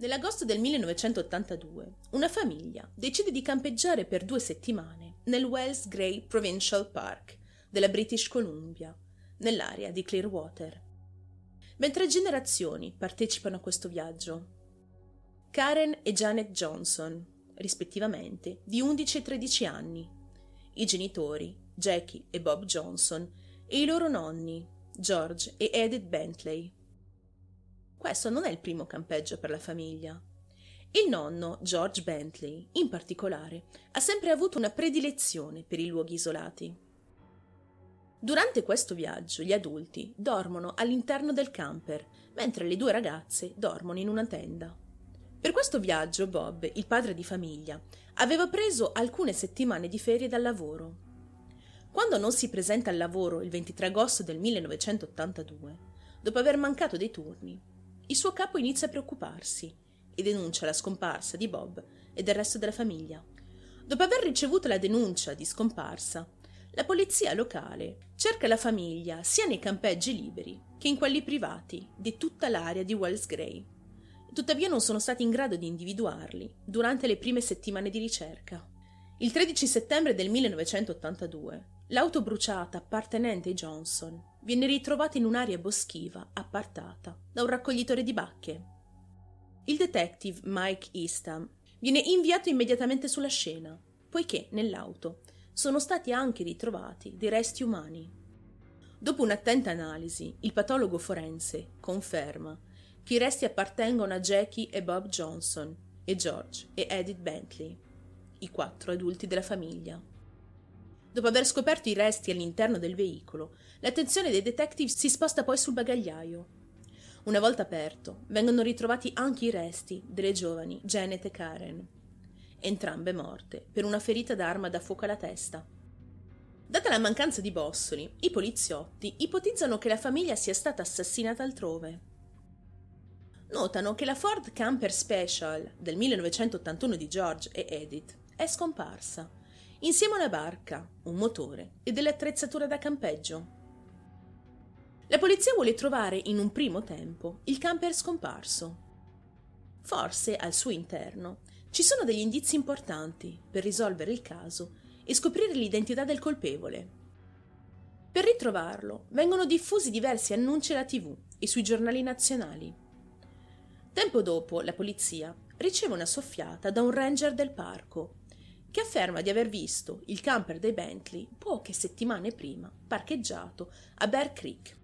Nell'agosto del 1982 una famiglia decide di campeggiare per due settimane nel Wells Grey Provincial Park della British Columbia, nell'area di Clearwater. Ben tre generazioni partecipano a questo viaggio. Karen e Janet Johnson, rispettivamente, di 11 e 13 anni, i genitori, Jackie e Bob Johnson, e i loro nonni, George e Edith Bentley, questo non è il primo campeggio per la famiglia. Il nonno, George Bentley, in particolare, ha sempre avuto una predilezione per i luoghi isolati. Durante questo viaggio gli adulti dormono all'interno del camper, mentre le due ragazze dormono in una tenda. Per questo viaggio Bob, il padre di famiglia, aveva preso alcune settimane di ferie dal lavoro. Quando non si presenta al lavoro il 23 agosto del 1982, dopo aver mancato dei turni, il suo capo inizia a preoccuparsi e denuncia la scomparsa di Bob e del resto della famiglia. Dopo aver ricevuto la denuncia di scomparsa, la polizia locale cerca la famiglia sia nei campeggi liberi che in quelli privati di tutta l'area di Wells Grey. Tuttavia non sono stati in grado di individuarli durante le prime settimane di ricerca. Il 13 settembre del 1982, l'auto bruciata appartenente ai Johnson viene ritrovata in un'area boschiva appartata da un raccoglitore di bacche. Il detective Mike Eastham viene inviato immediatamente sulla scena, poiché nell'auto sono stati anche ritrovati dei resti umani. Dopo un'attenta analisi, il patologo forense conferma che i resti appartengono a Jackie e Bob Johnson e George e Edith Bentley, i quattro adulti della famiglia. Dopo aver scoperto i resti all'interno del veicolo, l'attenzione dei detective si sposta poi sul bagagliaio. Una volta aperto, vengono ritrovati anche i resti delle giovani Janet e Karen, entrambe morte per una ferita d'arma da fuoco alla testa. Data la mancanza di bossoli, i poliziotti ipotizzano che la famiglia sia stata assassinata altrove. Notano che la Ford Camper Special del 1981 di George e Edith è scomparsa insieme a una barca, un motore e delle attrezzature da campeggio. La polizia vuole trovare in un primo tempo il camper scomparso. Forse al suo interno ci sono degli indizi importanti per risolvere il caso e scoprire l'identità del colpevole. Per ritrovarlo vengono diffusi diversi annunci alla tv e sui giornali nazionali. Tempo dopo la polizia riceve una soffiata da un ranger del parco che afferma di aver visto il camper dei Bentley poche settimane prima parcheggiato a Bear Creek.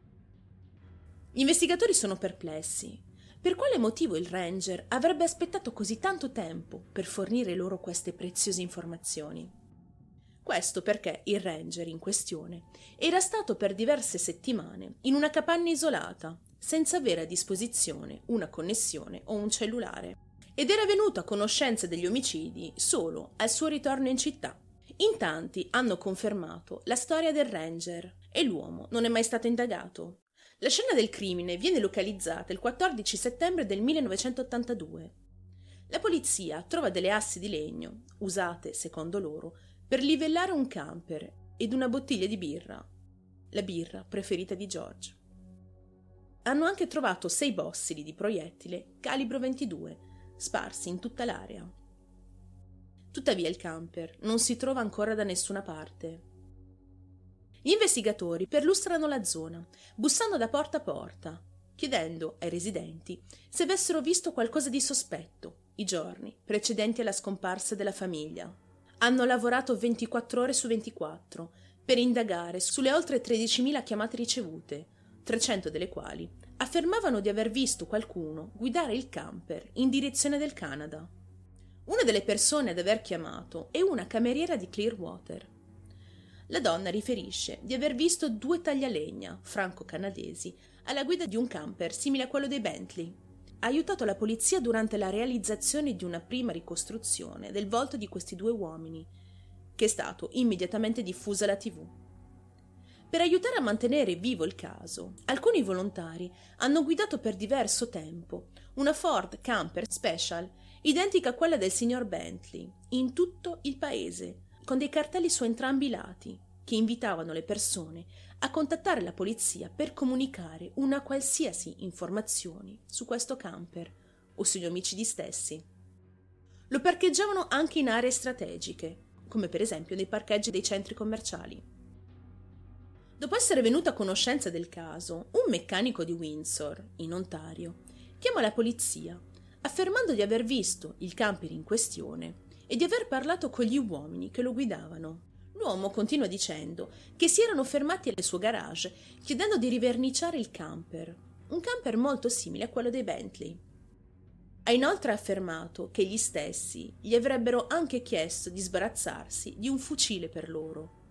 Gli investigatori sono perplessi. Per quale motivo il ranger avrebbe aspettato così tanto tempo per fornire loro queste preziose informazioni? Questo perché il ranger in questione era stato per diverse settimane in una capanna isolata, senza avere a disposizione una connessione o un cellulare ed era venuto a conoscenza degli omicidi solo al suo ritorno in città. In tanti hanno confermato la storia del ranger e l'uomo non è mai stato indagato. La scena del crimine viene localizzata il 14 settembre del 1982. La polizia trova delle assi di legno, usate, secondo loro, per livellare un camper ed una bottiglia di birra, la birra preferita di George. Hanno anche trovato sei bossili di proiettile calibro 22 sparsi in tutta l'area. Tuttavia il camper non si trova ancora da nessuna parte. Gli investigatori perlustrano la zona, bussando da porta a porta, chiedendo ai residenti se avessero visto qualcosa di sospetto i giorni precedenti alla scomparsa della famiglia. Hanno lavorato 24 ore su 24 per indagare sulle oltre 13.000 chiamate ricevute, 300 delle quali affermavano di aver visto qualcuno guidare il camper in direzione del Canada. Una delle persone ad aver chiamato è una cameriera di Clearwater. La donna riferisce di aver visto due taglialegna franco-canadesi alla guida di un camper simile a quello dei Bentley. Ha aiutato la polizia durante la realizzazione di una prima ricostruzione del volto di questi due uomini, che è stato immediatamente diffusa alla TV. Per aiutare a mantenere vivo il caso, alcuni volontari hanno guidato per diverso tempo una Ford Camper Special identica a quella del signor Bentley in tutto il paese, con dei cartelli su entrambi i lati che invitavano le persone a contattare la polizia per comunicare una qualsiasi informazione su questo camper o sugli omicidi stessi. Lo parcheggiavano anche in aree strategiche, come per esempio nei parcheggi dei centri commerciali. Dopo essere venuto a conoscenza del caso, un meccanico di Windsor, in Ontario, chiama la polizia, affermando di aver visto il camper in questione e di aver parlato con gli uomini che lo guidavano. L'uomo continua dicendo che si erano fermati al suo garage chiedendo di riverniciare il camper, un camper molto simile a quello dei Bentley. Ha inoltre affermato che gli stessi gli avrebbero anche chiesto di sbarazzarsi di un fucile per loro,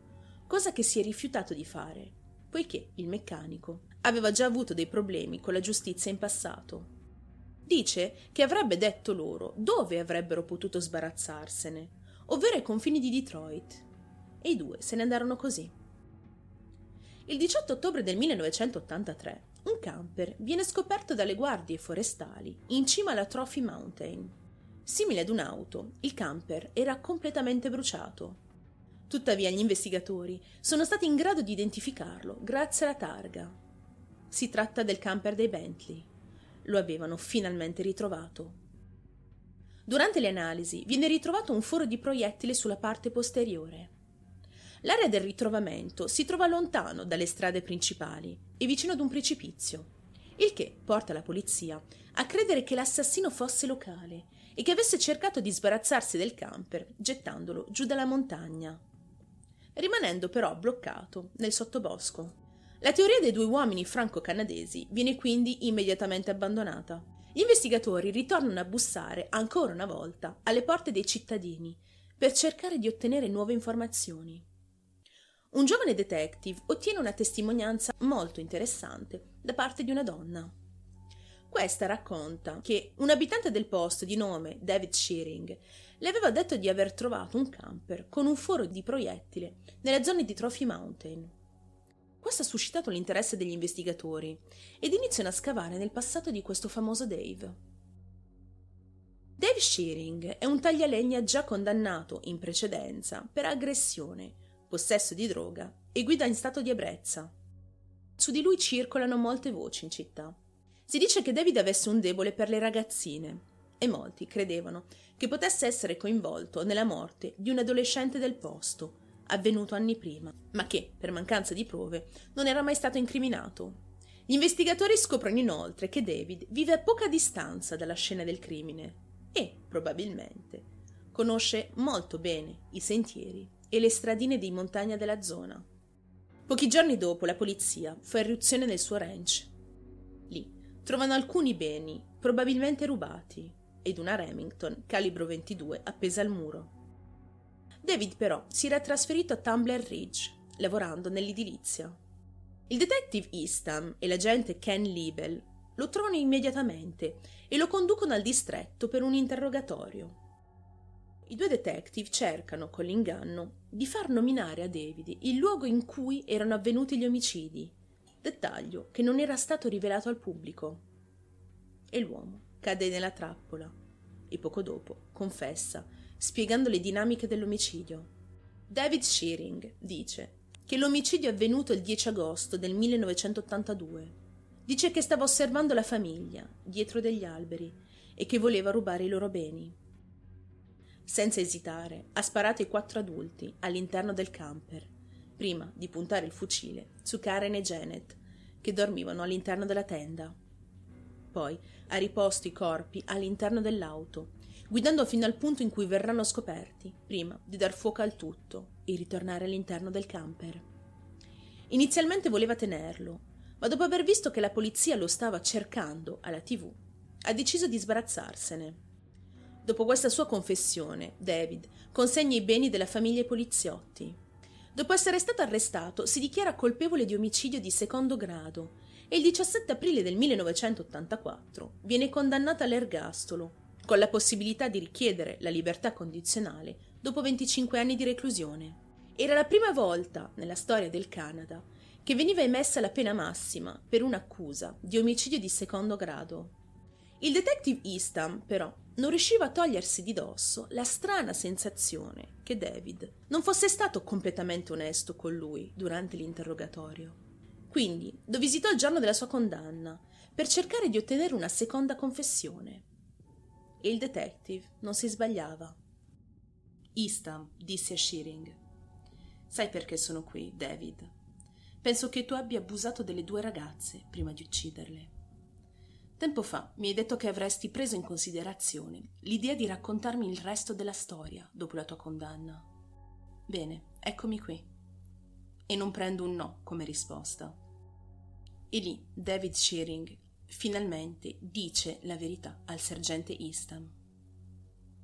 cosa che si è rifiutato di fare, poiché il meccanico aveva già avuto dei problemi con la giustizia in passato. Dice che avrebbe detto loro dove avrebbero potuto sbarazzarsene, ovvero ai confini di Detroit. E i due se ne andarono così. Il 18 ottobre del 1983 un camper viene scoperto dalle guardie forestali in cima alla Trophy Mountain. Simile ad un'auto, il camper era completamente bruciato. Tuttavia gli investigatori sono stati in grado di identificarlo grazie alla targa. Si tratta del camper dei Bentley lo avevano finalmente ritrovato. Durante le analisi viene ritrovato un foro di proiettile sulla parte posteriore. L'area del ritrovamento si trova lontano dalle strade principali e vicino ad un precipizio, il che porta la polizia a credere che l'assassino fosse locale e che avesse cercato di sbarazzarsi del camper gettandolo giù dalla montagna, rimanendo però bloccato nel sottobosco. La teoria dei due uomini franco-canadesi viene quindi immediatamente abbandonata. Gli investigatori ritornano a bussare ancora una volta alle porte dei cittadini per cercare di ottenere nuove informazioni. Un giovane detective ottiene una testimonianza molto interessante da parte di una donna. Questa racconta che un abitante del posto di nome David Shearing le aveva detto di aver trovato un camper con un foro di proiettile nella zona di Trophy Mountain questo ha suscitato l'interesse degli investigatori ed iniziano a scavare nel passato di questo famoso Dave. Dave Shearing è un taglialegna già condannato in precedenza per aggressione, possesso di droga e guida in stato di ebbrezza. Su di lui circolano molte voci in città. Si dice che David avesse un debole per le ragazzine e molti credevano che potesse essere coinvolto nella morte di un adolescente del posto, avvenuto anni prima, ma che, per mancanza di prove, non era mai stato incriminato. Gli investigatori scoprono inoltre che David vive a poca distanza dalla scena del crimine e, probabilmente, conosce molto bene i sentieri e le stradine di montagna della zona. Pochi giorni dopo la polizia fa irruzione nel suo ranch. Lì trovano alcuni beni, probabilmente rubati, ed una Remington calibro 22 appesa al muro. David però si era trasferito a Tumbler Ridge, lavorando nell'edilizia. Il detective Eastham e l'agente Ken Liebel lo trovano immediatamente e lo conducono al distretto per un interrogatorio. I due detective cercano, con l'inganno, di far nominare a David il luogo in cui erano avvenuti gli omicidi, dettaglio che non era stato rivelato al pubblico. E l'uomo cade nella trappola e poco dopo confessa spiegando le dinamiche dell'omicidio. David Shearing dice che l'omicidio è avvenuto il 10 agosto del 1982. Dice che stava osservando la famiglia dietro degli alberi e che voleva rubare i loro beni. Senza esitare, ha sparato ai quattro adulti all'interno del camper, prima di puntare il fucile su Karen e Janet, che dormivano all'interno della tenda. Poi ha riposto i corpi all'interno dell'auto guidando fino al punto in cui verranno scoperti, prima di dar fuoco al tutto e ritornare all'interno del camper. Inizialmente voleva tenerlo, ma dopo aver visto che la polizia lo stava cercando alla tv, ha deciso di sbarazzarsene. Dopo questa sua confessione, David consegna i beni della famiglia ai poliziotti. Dopo essere stato arrestato, si dichiara colpevole di omicidio di secondo grado e il 17 aprile del 1984 viene condannato all'ergastolo con la possibilità di richiedere la libertà condizionale dopo 25 anni di reclusione. Era la prima volta nella storia del Canada che veniva emessa la pena massima per un'accusa di omicidio di secondo grado. Il detective Eastham, però, non riusciva a togliersi di dosso la strana sensazione che David non fosse stato completamente onesto con lui durante l'interrogatorio. Quindi lo visitò il giorno della sua condanna per cercare di ottenere una seconda confessione e il detective non si sbagliava. Eastham disse a Shearing. Sai perché sono qui, David? Penso che tu abbia abusato delle due ragazze prima di ucciderle. Tempo fa mi hai detto che avresti preso in considerazione l'idea di raccontarmi il resto della storia dopo la tua condanna. Bene, eccomi qui. E non prendo un no come risposta. E lì David Shearing finalmente dice la verità al sergente Eastham.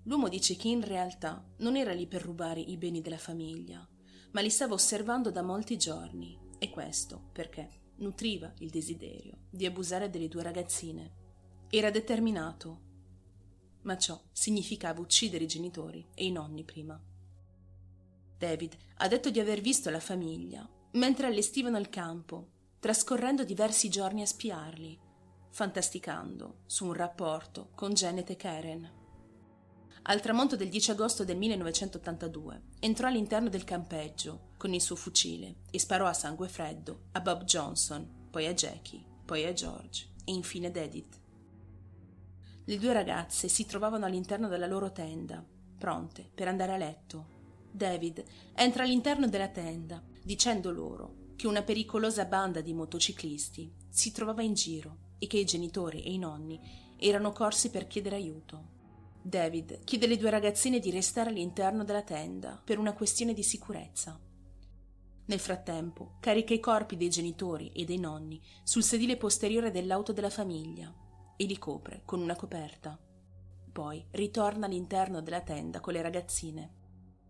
L'uomo dice che in realtà non era lì per rubare i beni della famiglia, ma li stava osservando da molti giorni, e questo perché nutriva il desiderio di abusare delle due ragazzine. Era determinato, ma ciò significava uccidere i genitori e i nonni prima. David ha detto di aver visto la famiglia mentre allestivano il campo, trascorrendo diversi giorni a spiarli, fantasticando su un rapporto con Janet e Karen. Al tramonto del 10 agosto del 1982 entrò all'interno del campeggio con il suo fucile e sparò a sangue freddo a Bob Johnson, poi a Jackie, poi a George e infine ad Edith. Le due ragazze si trovavano all'interno della loro tenda, pronte per andare a letto. David entra all'interno della tenda dicendo loro che una pericolosa banda di motociclisti si trovava in giro e che i genitori e i nonni erano corsi per chiedere aiuto. David chiede alle due ragazzine di restare all'interno della tenda per una questione di sicurezza. Nel frattempo carica i corpi dei genitori e dei nonni sul sedile posteriore dell'auto della famiglia e li copre con una coperta. Poi ritorna all'interno della tenda con le ragazzine.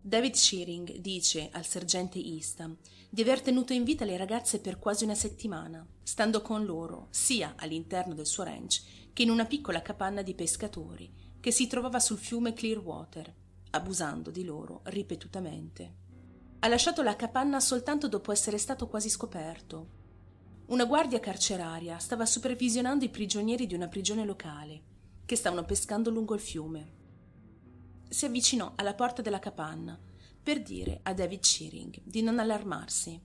David Shearing dice al sergente Eastham di aver tenuto in vita le ragazze per quasi una settimana, stando con loro sia all'interno del suo ranch che in una piccola capanna di pescatori che si trovava sul fiume Clearwater, abusando di loro ripetutamente. Ha lasciato la capanna soltanto dopo essere stato quasi scoperto. Una guardia carceraria stava supervisionando i prigionieri di una prigione locale, che stavano pescando lungo il fiume. Si avvicinò alla porta della capanna per dire a David Shearing di non allarmarsi.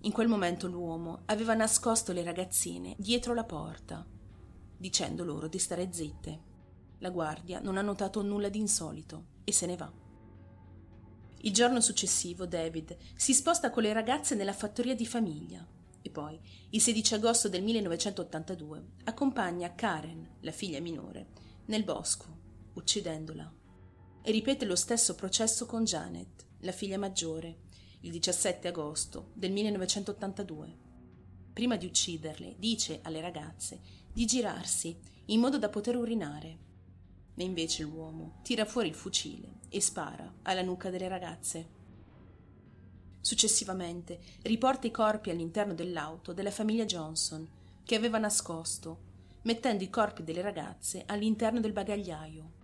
In quel momento l'uomo aveva nascosto le ragazzine dietro la porta, dicendo loro di stare zitte. La guardia non ha notato nulla di insolito e se ne va. Il giorno successivo David si sposta con le ragazze nella fattoria di famiglia e poi, il 16 agosto del 1982, accompagna Karen, la figlia minore, nel bosco, uccidendola. E ripete lo stesso processo con Janet, la figlia maggiore, il 17 agosto del 1982. Prima di ucciderle, dice alle ragazze di girarsi in modo da poter urinare e invece l'uomo tira fuori il fucile e spara alla nuca delle ragazze. Successivamente riporta i corpi all'interno dell'auto della famiglia Johnson, che aveva nascosto, mettendo i corpi delle ragazze all'interno del bagagliaio.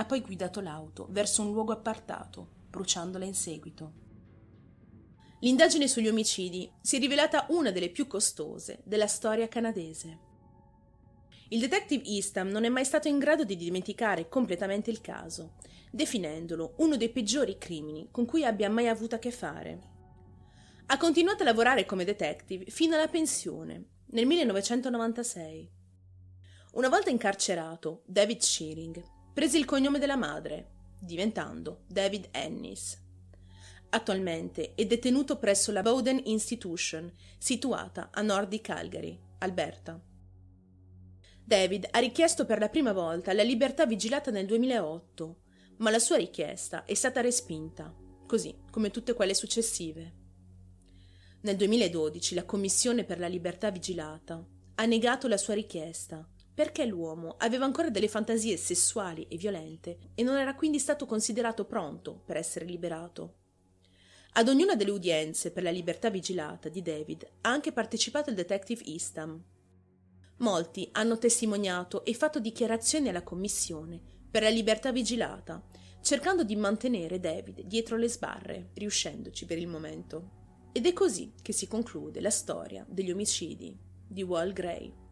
Ha poi guidato l'auto verso un luogo appartato, bruciandola in seguito. L'indagine sugli omicidi si è rivelata una delle più costose della storia canadese. Il detective Eastham non è mai stato in grado di dimenticare completamente il caso, definendolo uno dei peggiori crimini con cui abbia mai avuto a che fare. Ha continuato a lavorare come detective fino alla pensione, nel 1996. Una volta incarcerato, David Shearing prese il cognome della madre, diventando David Ennis. Attualmente è detenuto presso la Bowden Institution, situata a nord di Calgary, Alberta. David ha richiesto per la prima volta la libertà vigilata nel 2008, ma la sua richiesta è stata respinta, così come tutte quelle successive. Nel 2012 la Commissione per la libertà vigilata ha negato la sua richiesta perché l'uomo aveva ancora delle fantasie sessuali e violente e non era quindi stato considerato pronto per essere liberato. Ad ognuna delle udienze per la libertà vigilata di David ha anche partecipato il detective Eastham, Molti hanno testimoniato e fatto dichiarazioni alla Commissione per la libertà vigilata, cercando di mantenere David dietro le sbarre, riuscendoci per il momento. Ed è così che si conclude la storia degli omicidi di Wall Gray.